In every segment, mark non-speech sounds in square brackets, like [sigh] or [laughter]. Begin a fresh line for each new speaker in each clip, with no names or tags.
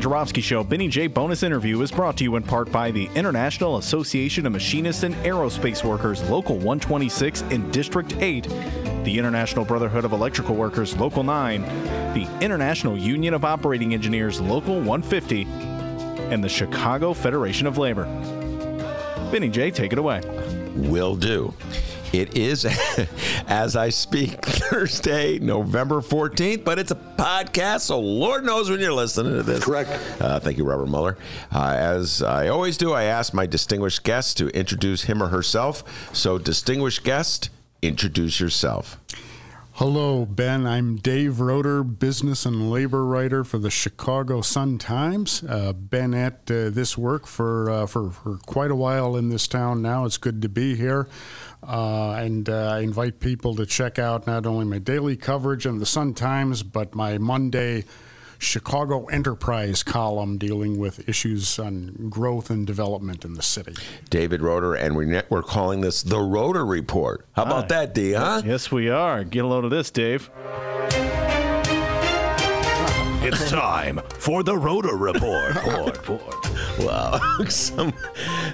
Ben Show Benny J bonus interview is brought to you in part by the International Association of Machinists and Aerospace Workers, Local 126 in District 8, the International Brotherhood of Electrical Workers, Local 9, the International Union of Operating Engineers, Local 150, and the Chicago Federation of Labor. Benny J, take it away.
Will do. It is, [laughs] as I speak, [laughs] Thursday, November 14th, but it's a podcast, so Lord knows when you're listening to this.
Correct.
Uh, thank you, Robert Mueller. Uh, as I always do, I ask my distinguished guest to introduce him or herself. So, distinguished guest, introduce yourself.
Hello, Ben. I'm Dave Roeder, business and labor writer for the Chicago Sun Times. Uh, been at uh, this work for, uh, for for quite a while in this town now. It's good to be here, uh, and uh, I invite people to check out not only my daily coverage in the Sun Times, but my Monday Chicago Enterprise column dealing with issues on growth and development in the city.
David Roeder, and we're, we're calling this the Roeder Report. How about
Hi.
that, D, huh?
Yes, we are. Get a load of this, Dave.
It's time for the Roeder [laughs] Report.
Wow. [laughs] Some,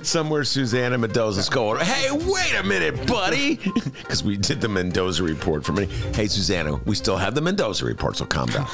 somewhere Susana Mendoza's going, hey, wait a minute, buddy. [laughs] Because we did the Mendoza report for me. Hey, Susana, we still have the Mendoza report, so calm down.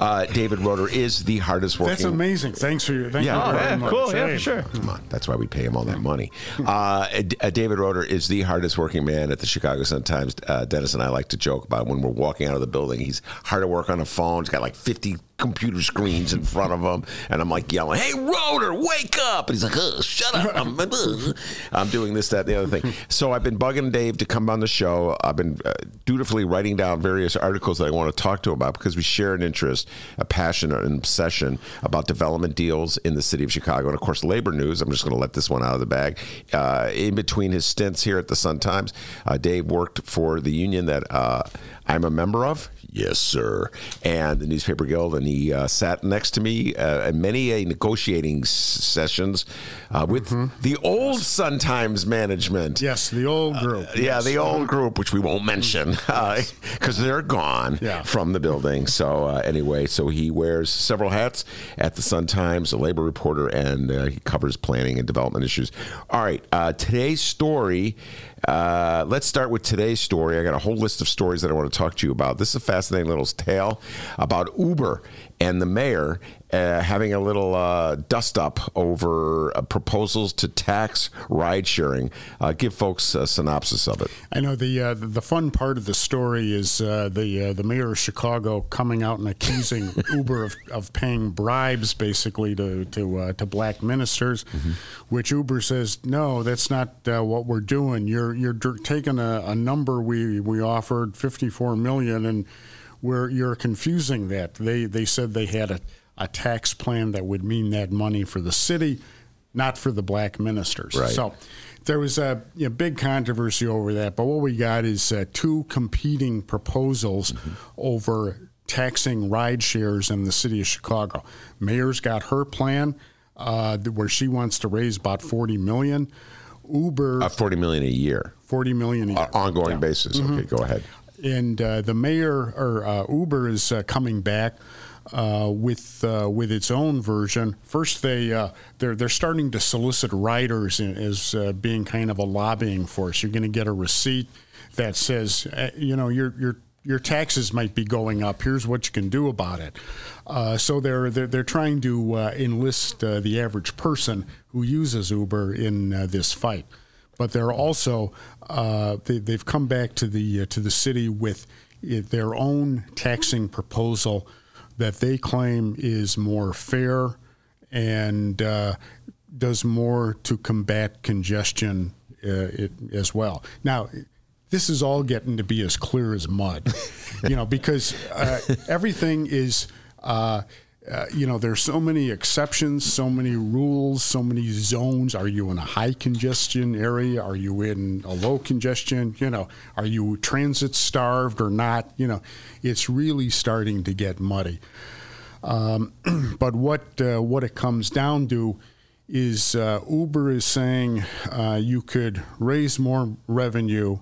Uh, David Roeder is the hardest working.
That's amazing. Thanks for your thank
Yeah,
you
oh,
very
yeah,
much.
cool. Yeah, for sure.
Come on, that's why we pay him all that money. Uh, uh, David Roeder is the hardest working man at the Chicago Sun Times. Uh, Dennis and I like to joke about when we're walking out of the building. He's hard to work on a phone. He's got like 50 computer screens in front of him, and I'm like yelling, "Hey, Roeder, wake up!" And he's like, "Uh, "Shut up!" I'm, uh, I'm doing this, that, and the other thing. [laughs] So I've been bugging Dave to come on the show. I've been uh, dutifully writing down various articles that I want to talk to about because we share an interest, a passion, an obsession about development deals in the city of Chicago, and of course, labor news. I'm just going to let this one out of the bag. Uh, in between his stints here at the Sun Times, uh, Dave worked for the union that uh, I'm a member of. Yes, sir. And the Newspaper Guild, and he uh, sat next to me uh, in many a negotiating s- sessions uh, with the old Sun Times management.
Yes, the old group.
Yeah,
yes.
the old group, which we won't mention because [laughs] they're gone
Yeah.
from the building. So, uh, anyway, so he wears several hats at the Sun Times, a labor reporter, and uh, he covers planning and development issues. All right, uh, today's story. Uh, let's start with today's story. I got a whole list of stories that I want to talk to you about. This is a fascinating little tale about Uber and the mayor uh, having a little uh, dust up over uh, proposals to tax ride sharing. Uh, give folks a synopsis of it.
I know the uh, the fun part of the story is uh, the uh, the mayor of Chicago coming out and accusing [laughs] Uber of, of paying bribes basically to to uh, to black ministers, which Uber says no, that's not uh, what we're doing. You're you're dr- taking a, a number we we offered fifty four million and we're you're confusing that. They they said they had a, a tax plan that would mean that money for the city, not for the black ministers.
Right.
So there was a you know, big controversy over that. But what we got is uh, two competing proposals over taxing ride shares in the city of Chicago. Mayor's got her plan uh, where she wants to raise about forty million. Uber
Uh, Forty million a year,
forty million a year.
uh, ongoing basis. Okay, go ahead.
And uh, the mayor or uh, Uber is uh, coming back uh, with uh, with its own version. First, they uh, they're they're starting to solicit riders in, as being kind of a lobbying force. You're going to get a receipt that says, uh, you know, your your your taxes might be going up. Here's what you can do about it. So they're, they're they're trying to enlist the average person who uses Uber in this fight but they're also they, they've come back to the uh, to the city with their own taxing proposal that they claim is more fair and uh, does more to combat congestion uh, it, as well. Now, this is all getting to be as clear as mud, [laughs] you know, because uh, everything is. Uh, you know, there's so many exceptions, so many rules, so many zones. Are you in a high congestion area? Are you in a low congestion? You know, are you transit starved or not? You know, it's really starting to get muddy. Um, [clears throat] but what uh, what it comes down to is uh, Uber is saying uh, you could raise more revenue,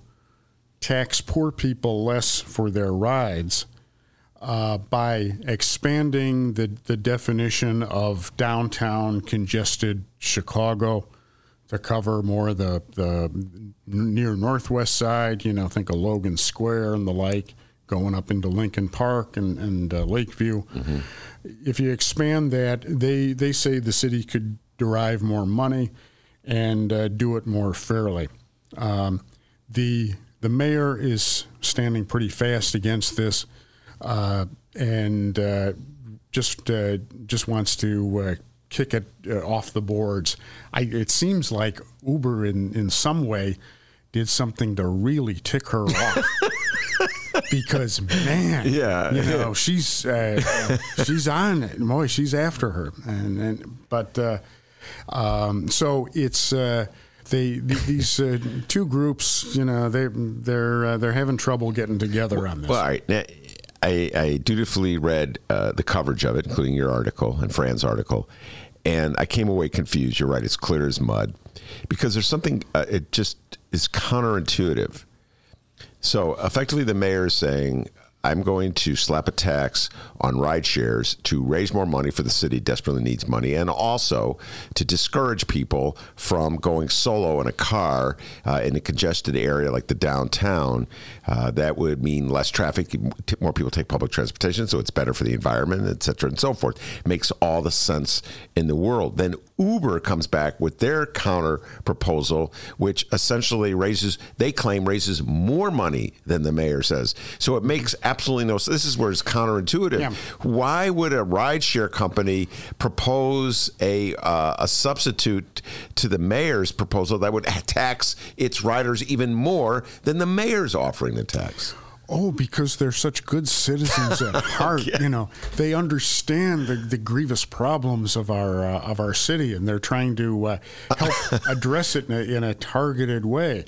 tax poor people less for their rides uh, by expanding the, the definition of downtown congested Chicago to cover more of the, the near northwest side, you know, think of Logan Square and the like, going up into Lincoln Park and, and uh, Lakeview. Mm-hmm. If you expand that, they, they say the city could derive more money and uh, do it more fairly. Um, the, the mayor is standing pretty fast against this and uh, just uh, just wants to uh, kick it uh, off the boards. I, it seems like Uber, in in some way, did something to really tick her off. [laughs] because man,
yeah,
you know she's uh, she's on it. Boy, she's after her, and and but um, so it's they these uh, two groups, you know, they they're uh, they're having trouble getting together on this.
Well, all right. I, I dutifully read uh, the coverage of it, including your article and Fran's article, and I came away confused. You're right; it's clear as mud because there's something. Uh, it just is counterintuitive. So effectively, the mayor is saying, I'm going to slap a tax on ride shares to raise more money for the city desperately needs money and also to discourage people from going solo in a car uh, in a congested area like the downtown. Uh, that would mean less traffic, more people take public transportation, so it's better for the environment, et cetera, and so forth. Makes all the sense in the world. Then Uber comes back with their counter proposal, which essentially raises, they claim, raises more money than the mayor says. So it makes absolutely no So This is where it's counterintuitive. Yeah. Why would a rideshare company propose a uh, a substitute to the mayor's proposal that would tax its riders even more than the mayor's offering the tax?
Oh, because they're such good citizens at [laughs] heart. yeah. You know, they understand the, the grievous problems of our uh, of our city, and they're trying to uh, help [laughs] address it in a, in a targeted way.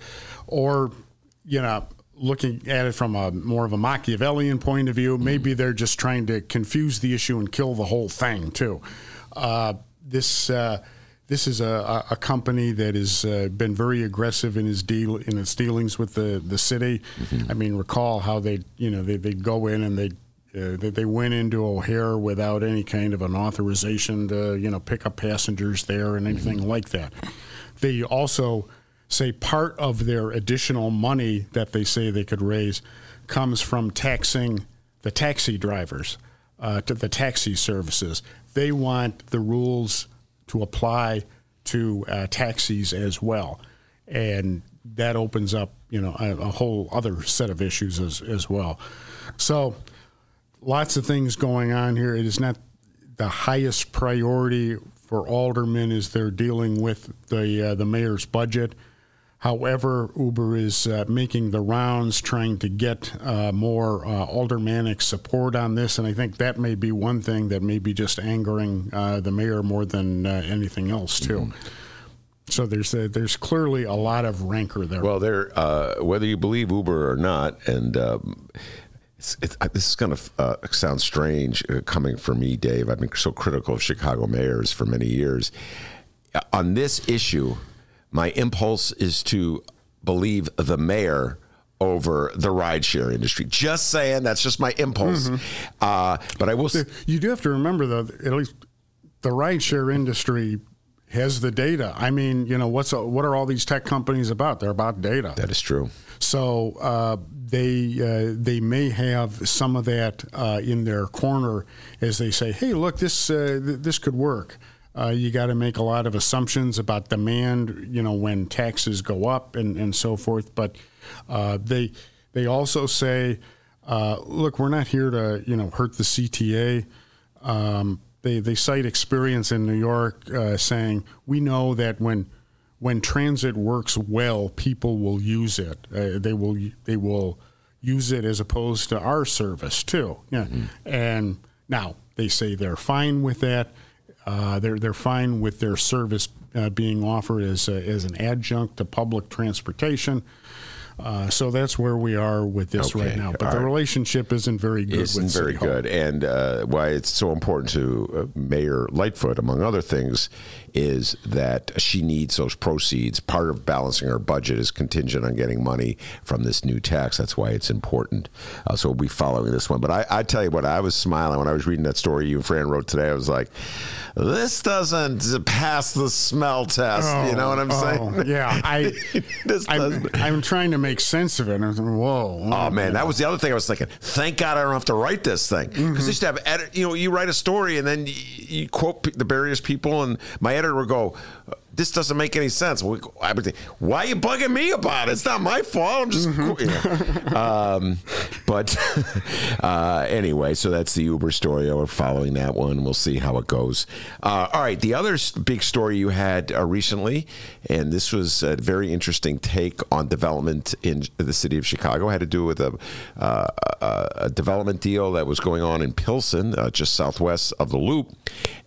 Or, you know, looking at it from a more of a Machiavellian point of view, mm-hmm. maybe they're just trying to confuse the issue and kill the whole thing too. Uh, this uh, this is a, a company that has uh, been very aggressive in its deal in its dealings with the the city. Mm-hmm. I mean, recall how they you know they they go in and they. Uh, they, they went into O'Hare without any kind of an authorization to, you know, pick up passengers there and anything mm-hmm. like that. They also say part of their additional money that they say they could raise comes from taxing the taxi drivers uh, to the taxi services. They want the rules to apply to uh, taxis as well, and that opens up you know a, a, whole other set of issues as as well. So, lots of things going on here. It is not the highest priority for aldermen as they're dealing with the uh, the mayor's budget. However, Uber is uh, making the rounds, trying to get uh, more uh, aldermanic support on this, and I think that may be one thing that may be just angering uh, the mayor more than uh, anything else, too. Mm-hmm. So there's a, there's clearly a lot of rancor there.
Well, there, uh, whether you believe Uber or not, and um, it's, it's, this is going to uh, sound strange uh, coming from me, Dave. I've been so critical of Chicago mayors for many years. On this issue, my impulse is to believe the mayor over the rideshare industry. Just saying, that's just my impulse. Mm-hmm. Uh, but I will. say,
you do have to remember, though, at least the rideshare industry has the data. I mean, you know, what's what are all these tech companies about? They're about data.
That is true.
So uh, they uh, they may have some of that uh, in their corner as they say, "Hey, look, this uh, th- this could work." Uh, you got to make a lot of assumptions about demand, you know, when taxes go up and, and so forth. But uh, they they also say, uh, look, we're not here to you know hurt the CTA. Um, they they cite experience in New York, uh, saying we know that when when transit works well, people will use it. Uh, they will they will use it as opposed to our service too. Yeah, and now they say they're fine with that. Uh, they're they're fine with their service uh, being offered as a, as an adjunct to public transportation. Uh, so that's where we are with this
Okay,
right now. But
all
the relationship isn't very good.
isn't
with
very good, and uh, why it's so important to uh, Mayor Lightfoot, among other things, is that she needs those proceeds. Part of balancing her budget is contingent on getting money from this new tax. That's why it's important. Uh, so we'll be following this one. But I, I tell you what, I was smiling when I was reading that story you and Fran wrote today. I was like, this doesn't pass the smell test. you know what I'm
Oh,
saying?
yeah, [laughs] I,
This
I'm. I'm trying to make sense of it. Thinking, whoa.
Oh man, that was the other thing I was thinking. Thank God I don't have to write this thing because
Mm-hmm.
Used to have edit. You know, you write a story and then you, you quote the various people, and my editor would go, "This doesn't make any sense." We- I would think, "Why are you bugging me about it? It's not my fault. I'm just."
Mm-hmm.
qu- you know. [laughs] um, but [laughs] uh, anyway, so that's the Uber story. We're following that one. We'll see how it goes. Uh, all right, the other big story you had uh, recently, and this was a very interesting take on development in the city of Chicago, had to do with a, uh, a, a development deal that was going on in Pilsen, uh, just southwest of the Loop.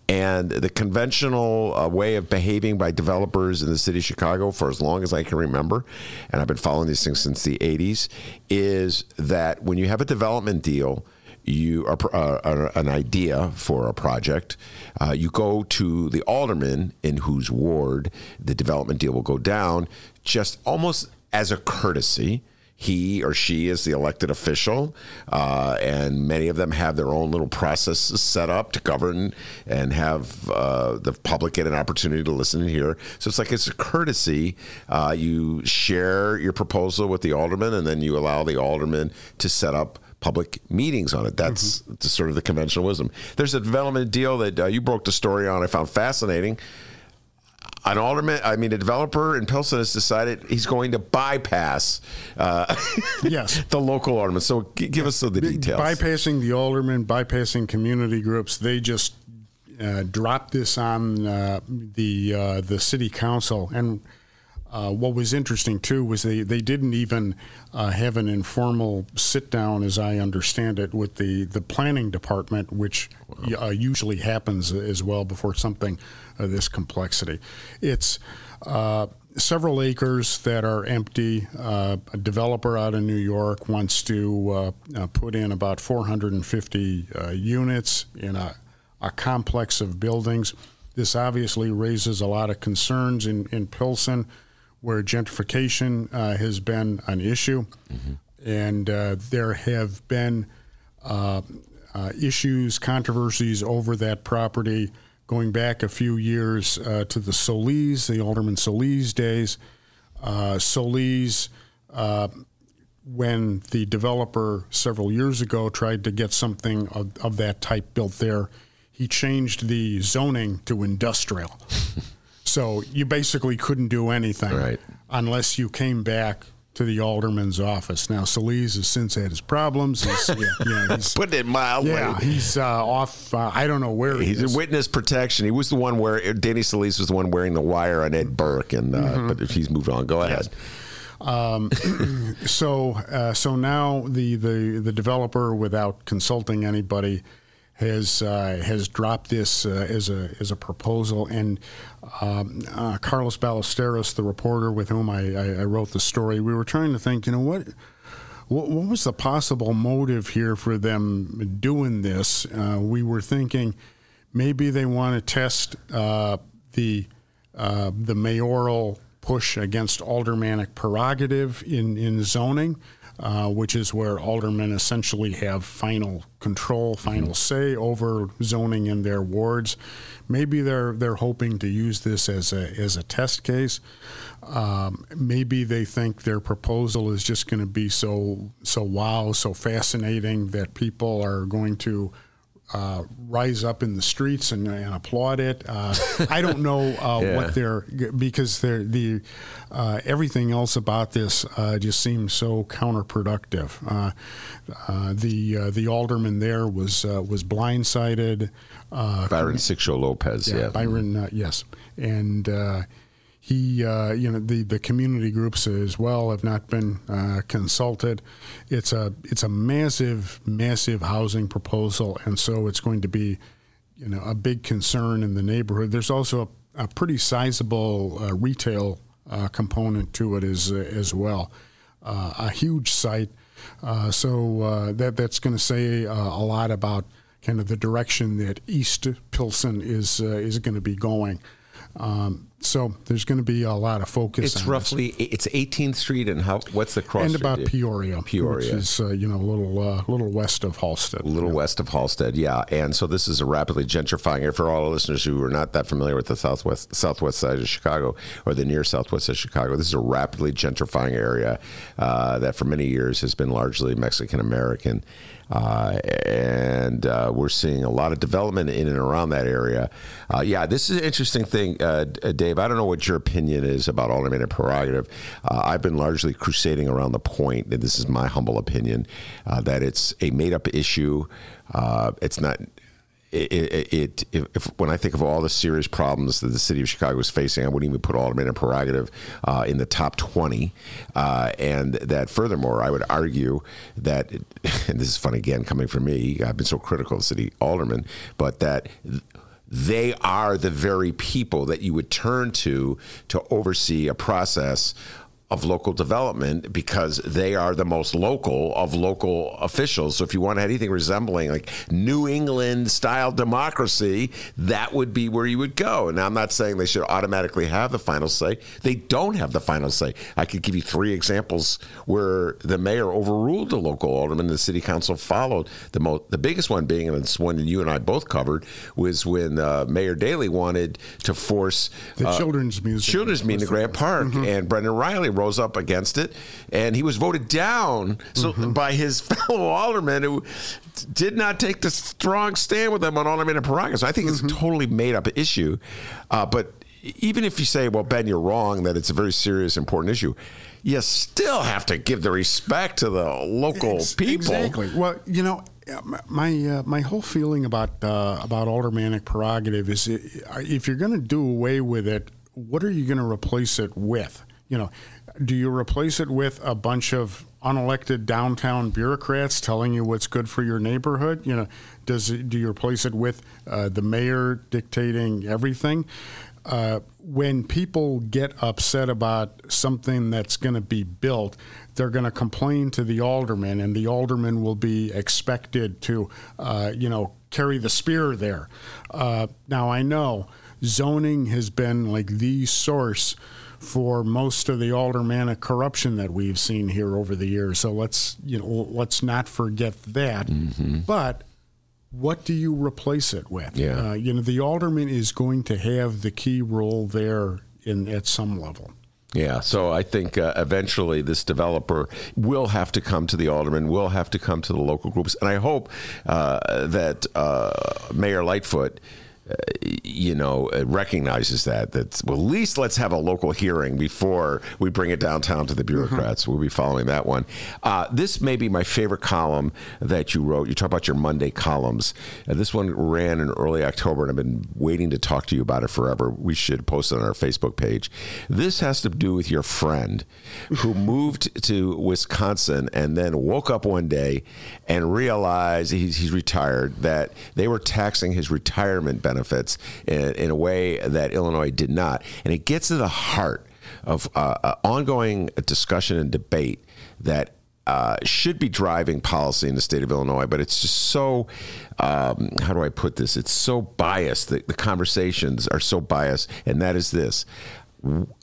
And the conventional uh, way of behaving by developers in the city of Chicago for as long as I can remember, and I've been following these things since the 80s, is that when you have a development deal, you are uh, an idea for a project, uh, you go to the alderman in whose ward the development deal will go down, just almost as a courtesy. He or she is the elected official, uh, and many of them have their own little processes set up to govern and have uh, the public get an opportunity to listen and hear. So it's like it's a courtesy. Uh, you share your proposal with the alderman, and then you allow the alderman to set up public meetings on it. That's the sort of the conventional wisdom. There's a development deal that uh, you broke the story on. I found fascinating. An alderman, I mean, a developer in Pilsen has decided he's going to bypass uh,
Yes. [laughs]
the local alderman. So g- give us the details.
bypassing the alderman, bypassing community groups. They just uh, dropped this on uh, the uh, the city council. And uh, what was interesting too was they, they didn't even uh, have an informal sit down, as I understand it, with the, the planning department, which uh, usually happens as well before something of this complexity. It's uh, several acres that are empty. Uh, a developer out of New York wants to uh, uh, put in about 450 uh, units in a, a complex of buildings. This obviously raises a lot of concerns in, in Pilsen, where gentrification uh, has been an issue. And uh, there have been uh, uh, issues, controversies over that property going back a few years uh, to the Solis, the Alderman Solis days. Uh, Solis, uh, when the developer several years ago tried to get something of, of that type built there, he changed the zoning to industrial. [laughs] so you basically couldn't do anything
Right.
unless you came back to the alderman's office. Now, Solis has since had his problems. He's, yeah, [laughs] yeah, he's,
Put it mildly.
yeah, he's uh, off. Uh, I don't know where he
He's
is.
in witness protection. He was the one where Danny Solis was the one wearing the wire on Ed Burke, and uh,
Mm-hmm.
but if he's moved on, go ahead. Um. [coughs]
So, uh, so now the, the, the developer, without consulting anybody, has uh, has dropped this uh, as a as a proposal, and um, uh, Carlos Ballesteros, the reporter with whom I, I, I wrote the story, we were trying to think, you know, what what, what was the possible motive here for them doing this? Uh, we were thinking maybe they want to test uh, the uh, the mayoral push against aldermanic prerogative in in zoning, uh, which is where aldermen essentially have final control, final say over zoning in their wards. Maybe they're they're hoping to use this as a as a test case. Um, maybe they think their proposal is just going to be so so wow, so fascinating that people are going to uh, rise up in the streets and, and applaud it. Uh, I don't know [laughs] uh,
Yeah.
what they're because they're the uh, everything else about this uh, just seems so counterproductive. Uh, uh, the uh, the alderman there was uh, was blindsided. Uh,
Byron Sigcho Lopez, yeah.
Byron, uh, yes, and uh, he, uh, you know, the, the community groups as well have not been uh, consulted. It's a it's a massive, massive housing proposal, and so it's going to be, you know, a big concern in the neighborhood. There's also a, a pretty sizable uh, retail uh, component to it as as well. Uh, a huge site, uh, so that that's going to say a lot about kind of the direction that East Pilsen is is going to be going. Um, so there's going to be a lot of focus.
It's roughly
this.
it's 18th Street and how what's the cross
and
street?
about Peoria,
Peoria,
which is uh, you know a little uh, little west of Halsted,
a little
yeah.
west of Halsted, yeah. And so this is a rapidly gentrifying area for all the listeners who are not that familiar with the southwest southwest side of Chicago or the near southwest of Chicago. This is a rapidly gentrifying area uh, that for many years has been largely Mexican American. Uh, and uh, we're seeing a lot of development in and around that area. Uh, yeah, this is an interesting thing, uh, Dave. I don't know what your opinion is about alderman prerogative. Uh, I've been largely crusading around the point, and this is my humble opinion, uh, that it's a made-up issue. it's not it, it, it if, when I think of all the serious problems that the city of Chicago is facing, I wouldn't even put alderman and prerogative uh, in the top 20. Uh, and that furthermore, I would argue that, [laughs] and this is fun again coming from me, I've been so critical of city aldermen, but that they are the very people that you would turn to to oversee a process of local development because they are the most local of local officials. So if you want anything resembling like New England style democracy, that would be where you would go. And I'm not saying they should automatically have the final say. They don't have the final say. I could give you three examples where the mayor overruled the local alderman, the city council followed. The most, the biggest one being, and it's one that you and I both covered, was when uh, Mayor Daley wanted to force
the
uh,
children's museum,
children's museum in Grant Park, mm-hmm. and Brendan Reilly rose up against it, and he was voted down so mm-hmm. by his [laughs] fellow aldermen who did not take the strong stand with him on alderman and prerogative. So I think mm-hmm. it's a totally made up issue. Uh, but even if you say, well, Ben, you're wrong, that it's a very serious, important issue, you still have to give the respect to the local Ex- people.
Exactly. Well, you know, my uh, my whole feeling about uh, about aldermanic prerogative is if you're going to do away with it, what are you going to replace it with? You know, do you replace it with a bunch of unelected downtown bureaucrats telling you what's good for your neighborhood? You know, does do you replace it with uh, the mayor dictating everything? Uh, when people get upset about something that's going to be built, they're going to complain to the alderman, and the alderman will be expected to, uh, you know, carry the spear there. Uh, now, I know zoning has been like the source for most of the aldermanic corruption that we've seen here over the years. So let's you know let's not forget that. Mm-hmm. But what do you replace it with?
Yeah.
Uh, you know, the alderman is going to have the key role there in at some level.
Yeah, so I think uh, eventually this developer will have to come to the alderman, will have to come to the local groups, and I hope uh, that uh, Mayor Lightfoot you know, recognizes that. That well, at least let's have a local hearing before we bring it downtown to the bureaucrats. Mm-hmm. We'll be following that one. Uh, this may be my favorite column that you wrote. You talk about your Monday columns. Uh, this one ran in early October, and I've been waiting to talk to you about it forever. We should post it on our Facebook page. This has to do with your friend who [laughs] moved to Wisconsin and then woke up one day and realized he's, he's retired that they were taxing his retirement benefits benefits in, a way that Illinois did not. And it gets to the heart of uh, uh, ongoing discussion and debate that uh, should be driving policy in the state of Illinois, but it's just so, um, how do I put this? It's so biased. The, the conversations are so biased, and that is this.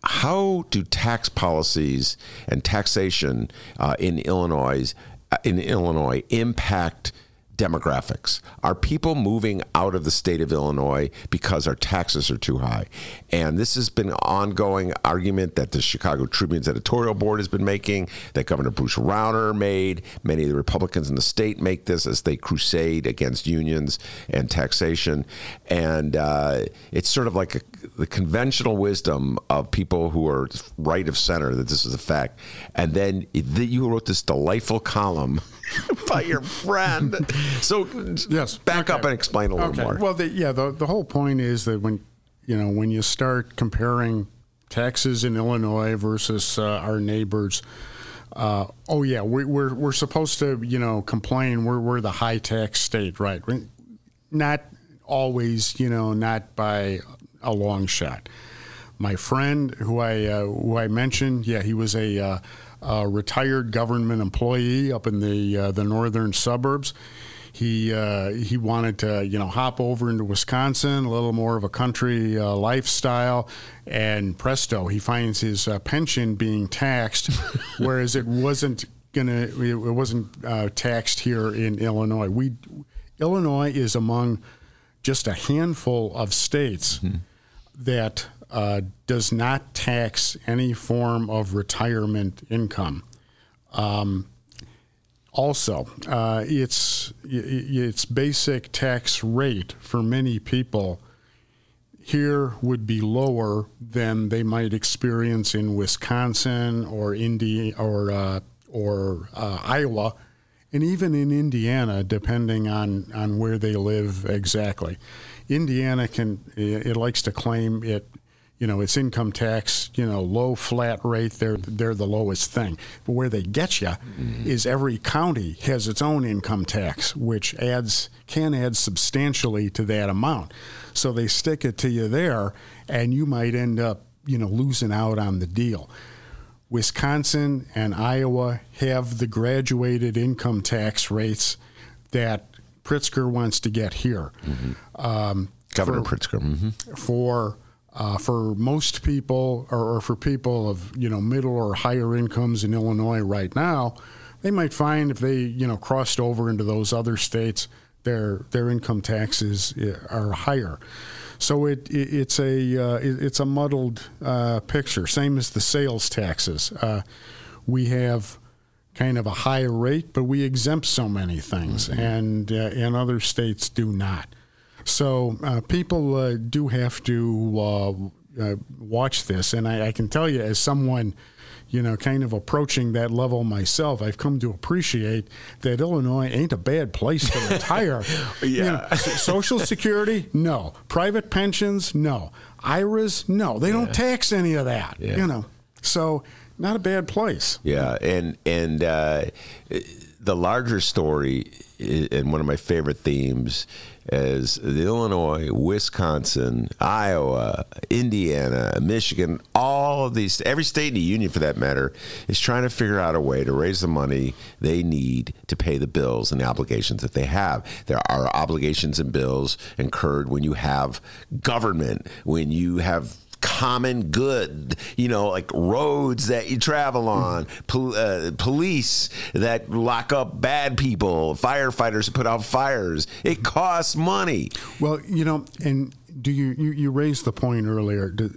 How do tax policies and taxation uh, in Illinois uh, in Illinois impact demographics. Are people moving out of the state of Illinois because our taxes are too high? And this has been an ongoing argument that the Chicago Tribune's editorial board has been making, that Governor Bruce Rauner made. Many of the Republicans in the state make this as they crusade against unions and taxation. And uh, it's sort of like a, the conventional wisdom of people who are right of center that this is a fact. And then you wrote this delightful column [laughs] by your friend. So
yes,
back
okay.
up and explain a little
okay.
more.
Well, the, yeah, the the whole point is that when you know when you start comparing taxes in Illinois versus uh, our neighbors. Uh, oh yeah, we, we're we're supposed to you know complain. We're we're the high tax state, right? Not always, you know, not by a long shot. My friend, who I uh, who I mentioned, yeah, he was a, uh, a retired government employee up in the uh, the northern suburbs. He uh, he wanted to you know hop over into Wisconsin, a little more of a country uh, lifestyle, and presto, he finds his uh, pension being taxed, [laughs] whereas it wasn't gonna it wasn't taxed here in Illinois. We Illinois is among just a handful of states mm-hmm. that uh, does not tax any form of retirement income. Um, also, uh, its its basic tax rate for many people here would be lower than they might experience in Wisconsin or India or uh, or uh, Iowa, and even in Indiana, depending on, on where they live exactly. Indiana can it likes to claim it, you know, its income tax, you know, low flat rate. They're they're the lowest thing. But where they get you mm-hmm. is every county has its own income tax, which adds can add substantially to that amount. So they stick it to you there, and you might end up, you know, losing out on the deal. Wisconsin and Iowa have the graduated income tax rates that Pritzker wants to get here.
Mm-hmm. Um, Governor for, Pritzker. Mm-hmm.
For uh, for most people, or, or, for people of you know middle or higher incomes in Illinois right now, they might find if they you know crossed over into those other states, their their income taxes uh, are higher. So it, it it's a uh, it, it's a muddled uh, picture. Same as the sales taxes. Uh, we have kind of a higher rate, but we exempt so many things, mm-hmm. and uh, and other states do not. So uh, people uh, do have to watch this, and I, I, can tell you, as someone you know, kind of approaching that level myself, I've come to appreciate that Illinois ain't a bad place to retire.
yeah. [laughs] You know,
Social Security, no. Private pensions, no. IRAs, no. They yeah. don't tax any of that. Yeah. You know, so not a bad place.
Yeah, and and uh, the larger story and one of my favorite themes is the Illinois, Wisconsin, Iowa, Indiana, Michigan, all of these, every state in the union for that matter, is trying to figure out a way to raise the money they need to pay the bills and the obligations that they have. There are obligations and bills incurred when you have government, when you have common good, you know, like roads that you travel on, pol- uh, police that lock up bad people, firefighters who put out fires. It costs money.
Well, you know, and do you you, you raised the point earlier? Do,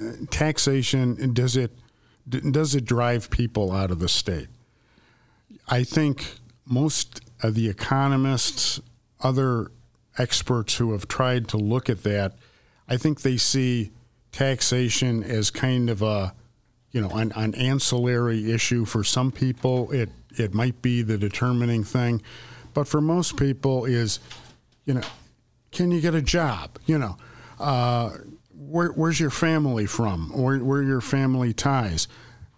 uh, taxation does it does it drive people out of the state? I think most of the economists, other experts who have tried to look at that, I think they see taxation as kind of a you know an, an ancillary issue. For some people it it might be the determining thing. But for most people is you know can you get a job? You know uh, where, where's your family from? Where, where are your family ties?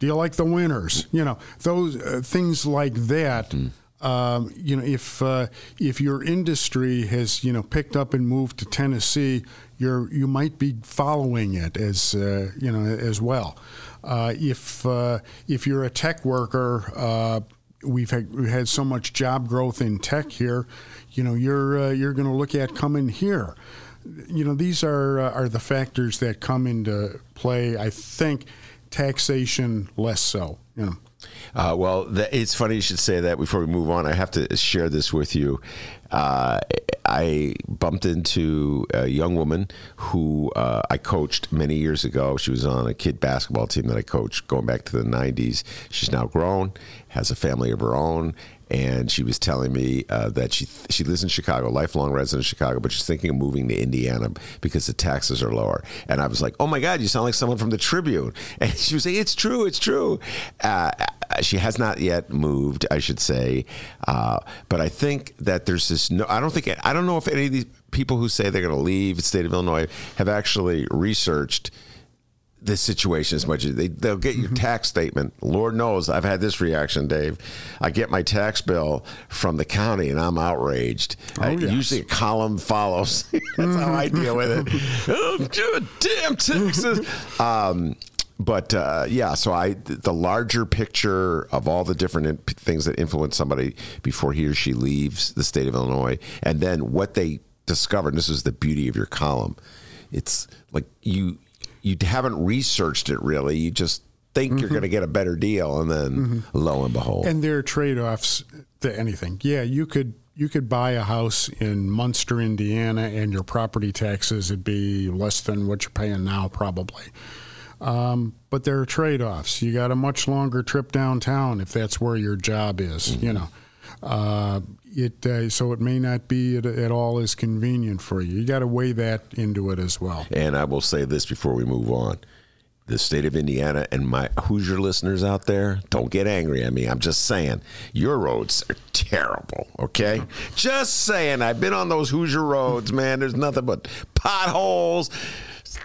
Do you like the winters? You know those uh, things like that. Mm. um, you know if uh, if your industry has you know picked up and moved to Tennessee you're you might be following it as uh, you know as well. Uh, if uh, if you're a tech worker, uh, we've had, we've had so much job growth in tech here. You know, you're uh, you're going to look at coming here. You know, these are uh, are the factors that come into play. I think taxation less so. You know.
Uh, well, the, it's funny you should say that. Before we move on, I have to share this with you. Uh, I bumped into a young woman who uh, I coached many years ago. She was on a kid basketball team that I coached going back to the 90s. She's now grown, has a family of her own, and she was telling me uh, that she she lives in Chicago, lifelong resident of Chicago, but she's thinking of moving to Indiana because the taxes are lower. And I was like, "Oh my God, you sound like someone from the Tribune." [laughs] And she was saying, "It's true, it's true." Uh, she has not yet moved, I should say, uh, but I think that there's this. No, I don't think I don't know if any of these people who say they're going to leave the state of Illinois have actually researched the situation as much as they they'll get your tax statement. Lord knows I've had this reaction, Dave. I get my tax bill from the county and I'm outraged. I-
yes.
Usually a column follows. [laughs] That's how I deal with it. oh, good damn taxes. Um, but uh, yeah, so I the larger picture of all the different in- things that influence somebody before he or she leaves the state of Illinois, and then what they discovered. And this is the beauty of your column. It's like you you haven't researched it really. You just think you're mm-hmm. going to get a better deal, and then mm-hmm. lo and behold,
And there are trade-offs to anything. Yeah, you could you could buy a house in Munster, Indiana, and your property taxes would be less than what you're paying now, probably. Um, but there are trade-offs. You got a much longer trip downtown if that's where your job is. You mm-hmm. know, uh, it uh, so it may not be at, at all as convenient for you. You got to weigh that into it as well.
And I will say this before we move on. The state of Indiana and my Hoosier listeners out there, don't get angry at me. I'm just saying, your roads are terrible, okay? Just saying. I've been on those Hoosier roads, man. There's nothing but potholes.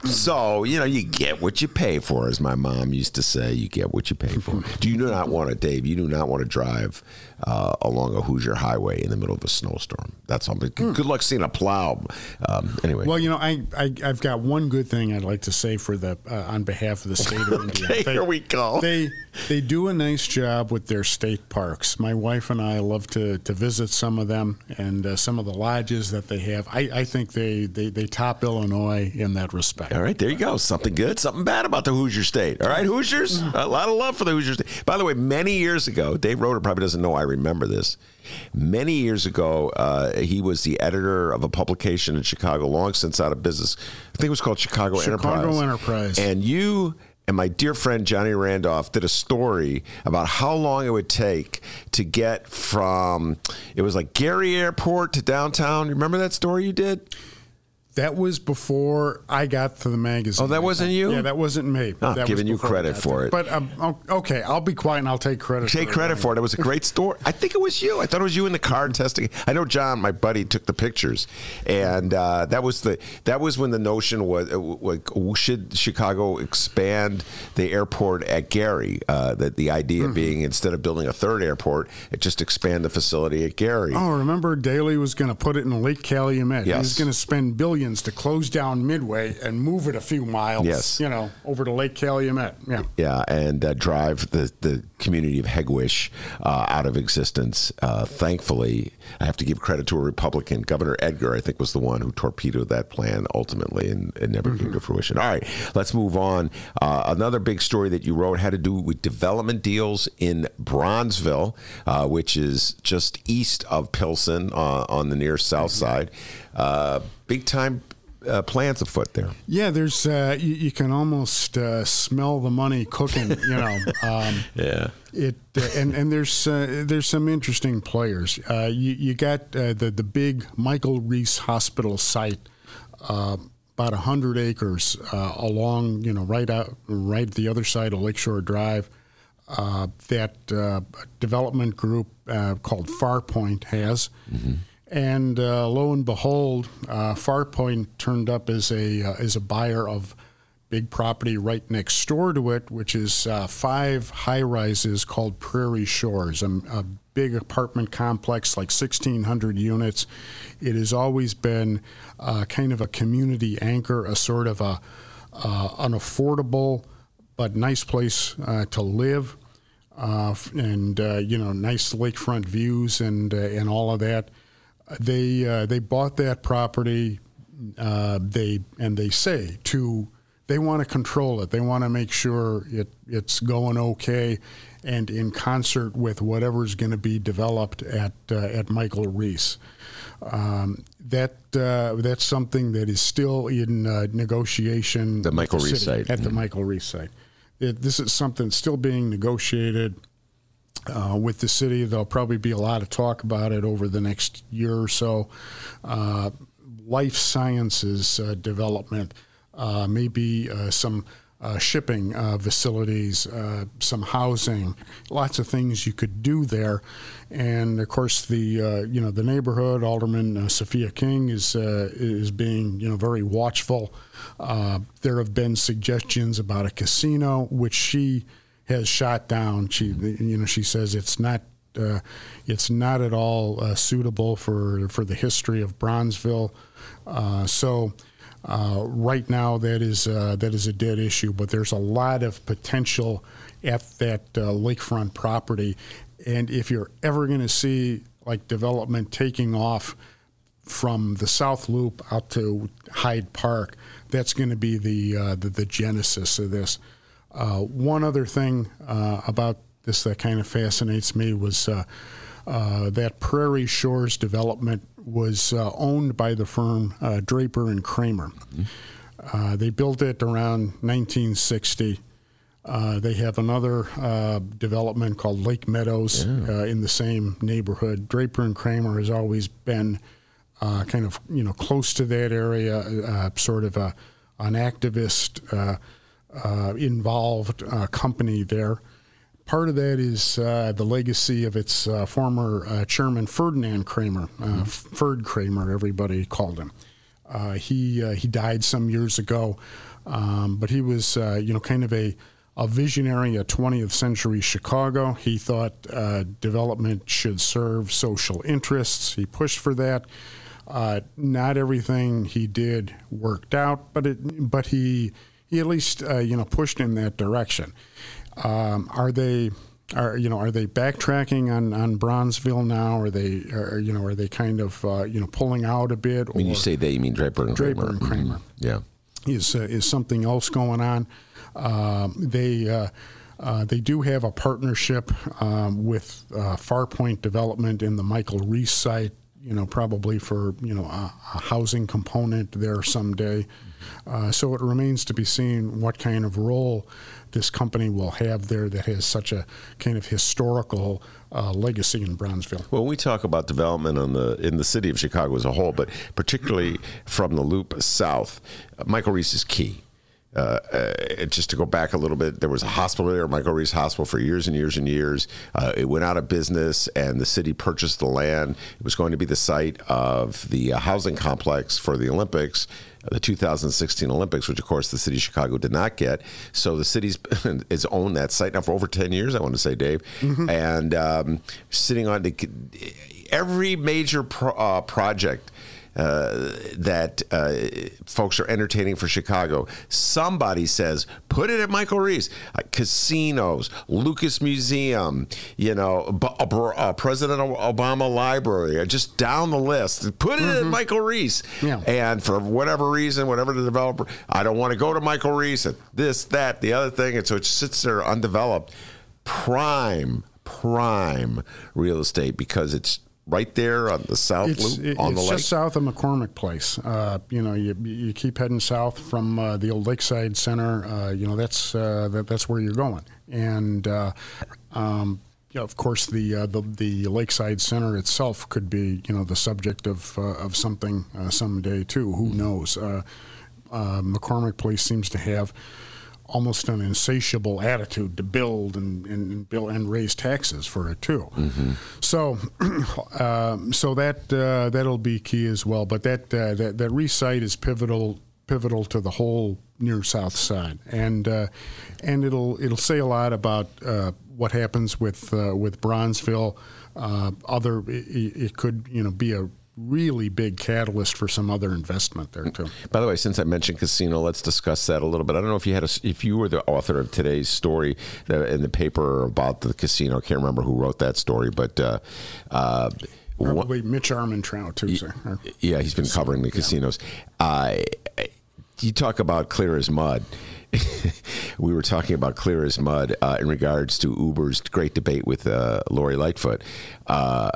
So, you know, you get what you pay for, as my mom used to say. You get what you pay for. Do you not want to, Dave, you do not want to drive uh, along a Hoosier highway in the middle of a snowstorm. That's something. Good luck seeing a plow. Um, anyway.
Well, you know, I, I I've got one good thing I'd like to say for the uh, on behalf of the state of [laughs] Indiana.
Okay, here we go.
They they do a nice job with their state parks. My wife and I love to, to visit some of them and uh, some of the lodges that they have. I, I think they, they, they top Illinois in that respect.
All right, there you go. Something good, something bad about the Hoosier State. All right, Hoosiers, a lot of love for the Hoosier State. By the way, many years ago, Dave Roeder probably doesn't know I remember this. Many years ago, uh, he was the editor of a publication in Chicago, long since out of business. I think it was called Chicago,
Chicago
Enterprise.
Enterprise.
And you and my dear friend Johnny Randolph did a story about how long it would take to get from it was like Gary Airport to downtown. Remember that story you did?
That was before I got to the magazine.
Oh, that wasn't you?
Yeah, that wasn't me.
Ah,
that was
giving you credit for
there.
it.
But um, okay, I'll be quiet and I'll take credit.
Take
for
credit for it. It was a great story. I think it was you. I thought it was you in the car and testing. It. I know John, my buddy, took the pictures, and uh, that was the that was when the notion was uh, like should Chicago expand the airport at Gary? Uh, that the idea
Mm-hmm.
being instead of building a third airport, it just expand the facility at Gary.
Oh, remember Daley was going to put it in Lake Calumet.
Yes.
was going to spend billions to close down Midway and move it a few miles.
Yes.
You know, over to Lake Calumet. Yeah.
Yeah, and uh, drive the, the community of Hegewisch uh, out of existence. Uh, thankfully, I have to give credit to a Republican. Governor Edgar, I think, was the one who torpedoed that plan ultimately and it never came to fruition. All right, let's move on. Uh, another big story that you wrote had to do with development deals in Bronzeville, uh, which is just east of Pilsen uh, on the near south side. Uh, big time uh, plans afoot there.
Yeah, there's uh, you, you can almost uh, smell the money cooking. You know, [laughs] um,
Yeah.
it uh, and and there's uh, there's some interesting players. Uh, you you got uh, the the big Michael Reese Hospital site. Uh, about hundred acres uh, along, you know, right out, right the other side of Lakeshore Drive. Uh, that uh, development group uh, called Farpoint has, and uh, lo and behold, uh, Farpoint turned up as a uh, as a buyer of big property right next door to it, which is uh, five high rises called Prairie Shores, a, a big apartment complex, like 1,600 units. It has always been uh, kind of a community anchor, a sort of a uh, an affordable but nice place to live, and you know, nice lakefront views and and all of that. They uh, they bought that property. Uh, they and they say to they want to control it. They want to make sure it it's going okay, and in concert with whatever's going to be developed at uh, at Michael Reese. Um, that uh, that's something that is still in uh, negotiation.
The Michael Reese site.
at the Michael Reese site. It, this is something still being negotiated uh, with the city. There'll probably be a lot of talk about it over the next year or so. Uh, life sciences uh, development, uh, maybe uh, some uh, shipping facilities, some housing, lots of things you could do there. And of course, the you know the neighborhood Alderman Sophia King is is being you know very watchful. there have been suggestions about a casino, which she has shot down. She you know she says it's not uh, it's not at all uh, suitable for for the history of Bronzeville. Uh, so uh, right now, that is uh, that is a dead issue, but there's a lot of potential at that uh, lakefront property, and if you're ever going to see like development taking off from the South Loop out to Hyde Park, that's going to be the, the, the genesis of this. Uh, one other thing uh, about this that kind of fascinates me was that Prairie Shores development was uh, owned by the firm uh, Draper and Kramer. Mm-hmm. Uh, they built it around 1960. Uh, they have another uh, development called Lake Meadows yeah. Uh, in the same neighborhood. Draper and Kramer has always been kind of you know close to that area, sort of a, an activist involved company there. Part of that is uh, the legacy of its uh, former uh, chairman Ferdinand Kramer, uh, mm-hmm. Ferd Kramer, everybody called him. Uh, he uh, he died some years ago, um, but he was you know kind of a a visionary of 20th century Chicago. He thought development should serve social interests. He pushed for that. not everything he did worked out, but it but he he at least you know pushed in that direction. Um, are they are you know are they backtracking on, on Bronzeville now? Are they are, you know are they kind of uh, you know pulling out a bit?
When you say they, you mean Draper and Kramer?
Draper
Kramer.
and Kramer.
Mm-hmm. Yeah,
is uh, is something else going on? Um, they. Uh, uh, they do have a partnership um, with uh, Farpoint Development in the Michael Reese site. You know, probably for you know a, a housing component there someday. Uh, so it remains to be seen what kind of role this company will have there that has such a kind of historical uh, legacy in Bronzeville.
Well, we talk about development in the in the city of Chicago as a whole, but particularly from the Loop South, Michael Reese is key. Uh, uh, just to go back a little bit, there was a hospital there, Michael Reese Hospital, for years and years and years. Uh, it went out of business, and the city purchased the land. It was going to be the site of the uh, housing complex for the Olympics the 2016 Olympics, which of course the city of Chicago did not get. So the city's [laughs] has owned that site now for over 10 years. I want to say, Dave, mm-hmm. and um, sitting on the, every major pro, uh, project that uh, folks are entertaining for Chicago. Somebody says, put it at Michael Reese. Uh, casinos, Lucas Museum, you know, B- uh, President Obama Library, just down the list. Put it mm-hmm. at Michael Reese. Yeah. And for whatever reason, whatever the developer, I don't want to go to Michael Reese and this, that, the other thing. And so it sits there undeveloped. Prime, prime real estate because it's right there on the south
it's,
loop on
it's
the lake?
just south of McCormick Place. Uh, you know, you, you keep heading south from uh, the old Lakeside Center. Uh, you know, that's uh, that, that's where you're going. And uh, um, yeah, of course, the, uh, the, the Lakeside Center itself could be you know the subject of of something someday too. Who mm-hmm. knows? McCormick Place seems to have almost an insatiable attitude to build and, and build and raise taxes for it too. Mm-hmm. So, [clears throat] um, so that uh, that'll be key as well. But that uh, that that Reese site is pivotal pivotal to the whole near south side, and uh, and it'll it'll say a lot about uh, what happens with uh, with Bronzeville. Uh, other, it, it could you know be a really big catalyst for some other investment there too.
By the way, since I mentioned casino, let's discuss that a little bit. I don't know if you had a, if you were the author of today's story in the paper about the casino. I can't remember who wrote that story, but. Uh, uh,
Probably Mitch Armentrout too. Sir.
Yeah, he's been covering the casinos. Yeah. Uh, you talk about clear as mud. [laughs] we were talking about clear as mud uh, in regards to Uber's great debate with uh, Lori Lightfoot. Uh,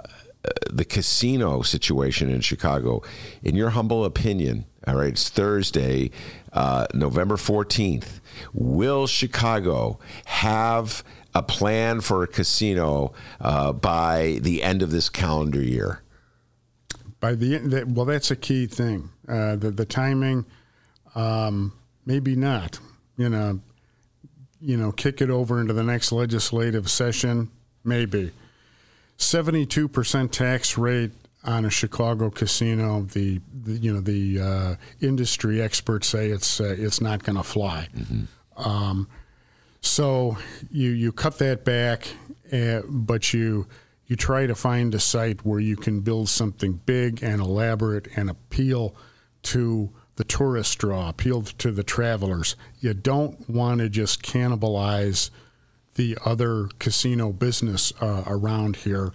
the casino situation in Chicago. In your humble opinion, all right, it's Thursday, uh, November 14th. Will Chicago have a plan for a casino uh, by the end of this calendar year?
By the end, that, well, that's a key thing. Uh, the, the timing, um, maybe not. You know, you know, kick it over into the next legislative session? Maybe. 72% tax rate on a Chicago casino. The, the you know the uh, industry experts say it's uh, it's not going to fly. Um, so you you cut that back, uh, but you you try to find a site where you can build something big and elaborate and appeal to the tourist draw, appeal to the travelers. You don't want to just cannibalize the other casino business uh, around here.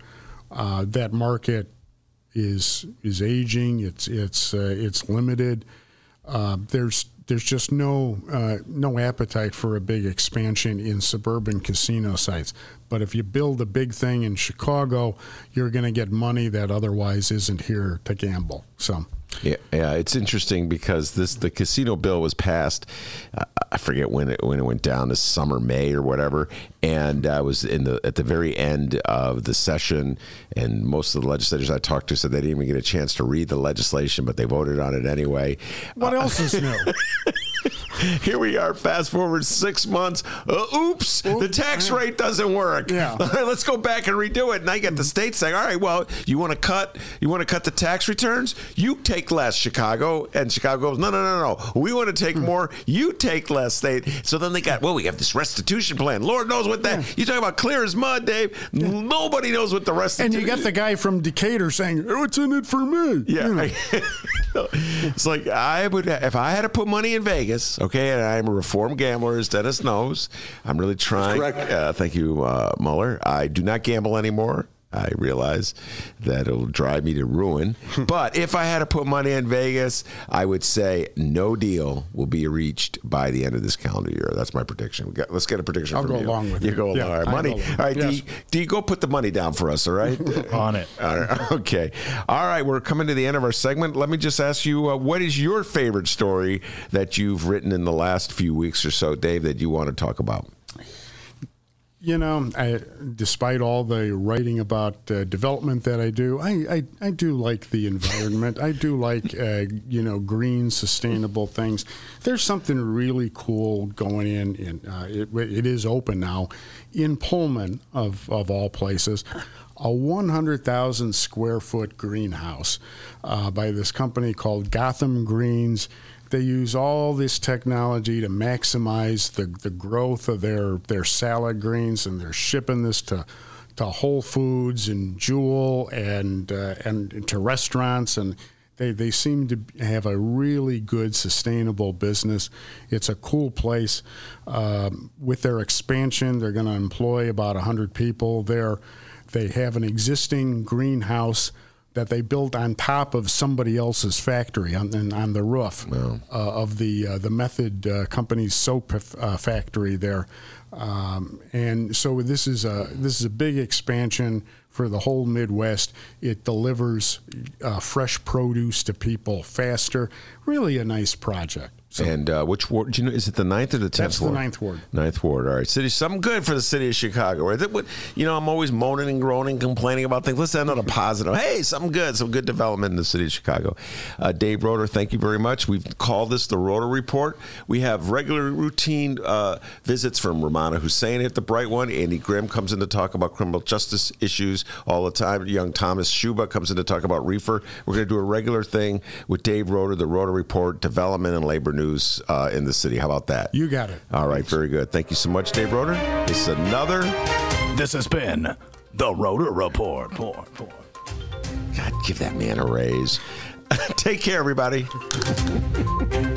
Uh, that market is is aging. It's it's uh, it's limited. Uh, there's there's just no uh, no appetite for a big expansion in suburban casino sites. But if you build a big thing in Chicago, you're going to get money that otherwise isn't here to gamble. So.
Yeah, yeah, it's interesting because this the casino bill was passed. Uh, I forget when it when it went down this summer, May or whatever, and uh, was in the at the very end of the session. And most of the legislators I talked to said they didn't even get a chance to read the legislation, but they voted on it anyway.
What else is new? [laughs]
Here we are, fast forward six months. Uh, oops, the tax rate doesn't work.
Yeah. [laughs]
let's go back and redo it. And I get the state saying, "All right, well, you want to cut? You want to cut the tax returns? You take less, Chicago." And Chicago goes, "No, no, no, no. We want to take more. You take less, state." So then they got, well, we have this restitution plan. Lord knows what that. You talk about clear as mud, Dave. Nobody knows what the
rest,
and
you got the guy from Decatur saying, "What's in it for me?"
Yeah.
You know. [laughs]
it's like I would if I had to put money in Vegas, okay, and I'm a reformed gambler, as Dennis knows. I'm really trying.
correct.
Uh, thank you, uh, Mueller. I do not gamble anymore. I realize that it'll drive me to ruin. [laughs] but if I had to put money in Vegas, I would say no deal will be reached by the end of this calendar year. That's my prediction. Got, let's get a prediction
I'll
from
go
you.
along with
you.
you.
go
Yeah,
along. All right, money. All right,
Yes.
D, D, go put the money down for us. All right. [laughs]
On it.
All right, [laughs] okay. All right, we're coming to the end of our segment. Let me just ask you uh, what is your favorite story that you've written in the last few weeks or so, Dave, that you want to talk about?
You know, I, despite all the writing about uh, development that I do, I, I, I do like the environment. I do like, uh, you know, green, sustainable things. There's something really cool going in. in uh, it, it is open now in Pullman, of, of all places. A 100,000 square foot greenhouse uh, by this company called Gotham Greens they use all this technology to maximize the, the growth of their, their salad greens, and they're shipping this to to Whole Foods and Jewel and uh, and to restaurants, and they, they seem to have a really good sustainable business. It's a cool place. Um, with their expansion, they're going to employ about hundred people. There, they have an existing greenhouse that they built on top of somebody else's factory on, on- the roof uh, of the uh, the Method uh, Company's soap uh, factory there, um, and so this is a this is a big expansion for the whole Midwest. It delivers uh, fresh produce to people faster. Really a nice project. So
and uh, which ward? Do you know? Is it the ninth or the tenth?
That's the ninth ward.
Ninth ward. All right, city. Something good for the city of Chicago. Right? Would- You know, I'm always moaning and groaning, complaining about things. Let's end on a positive. Hey, something good. Some good development in the city of Chicago. Uh, Dave Roeder, thank you very much. We've called this the Roeder Report. We have regular routine uh, visits from Rummana Hussain at the Bright One. Andy Grimm comes in to talk about criminal justice issues all the time. Young Thomas Schuba comes in to talk about reefer. We're going to do a regular thing with Dave Roeder, the Roeder Report, development and labor news uh, in the city. How about that?
You got it.
All right, very good. Thank you so much, Dave Roeder. This is another.
This has been the Roeder Report. Report, report.
God, give that man a raise. [laughs] Take care, everybody. [laughs]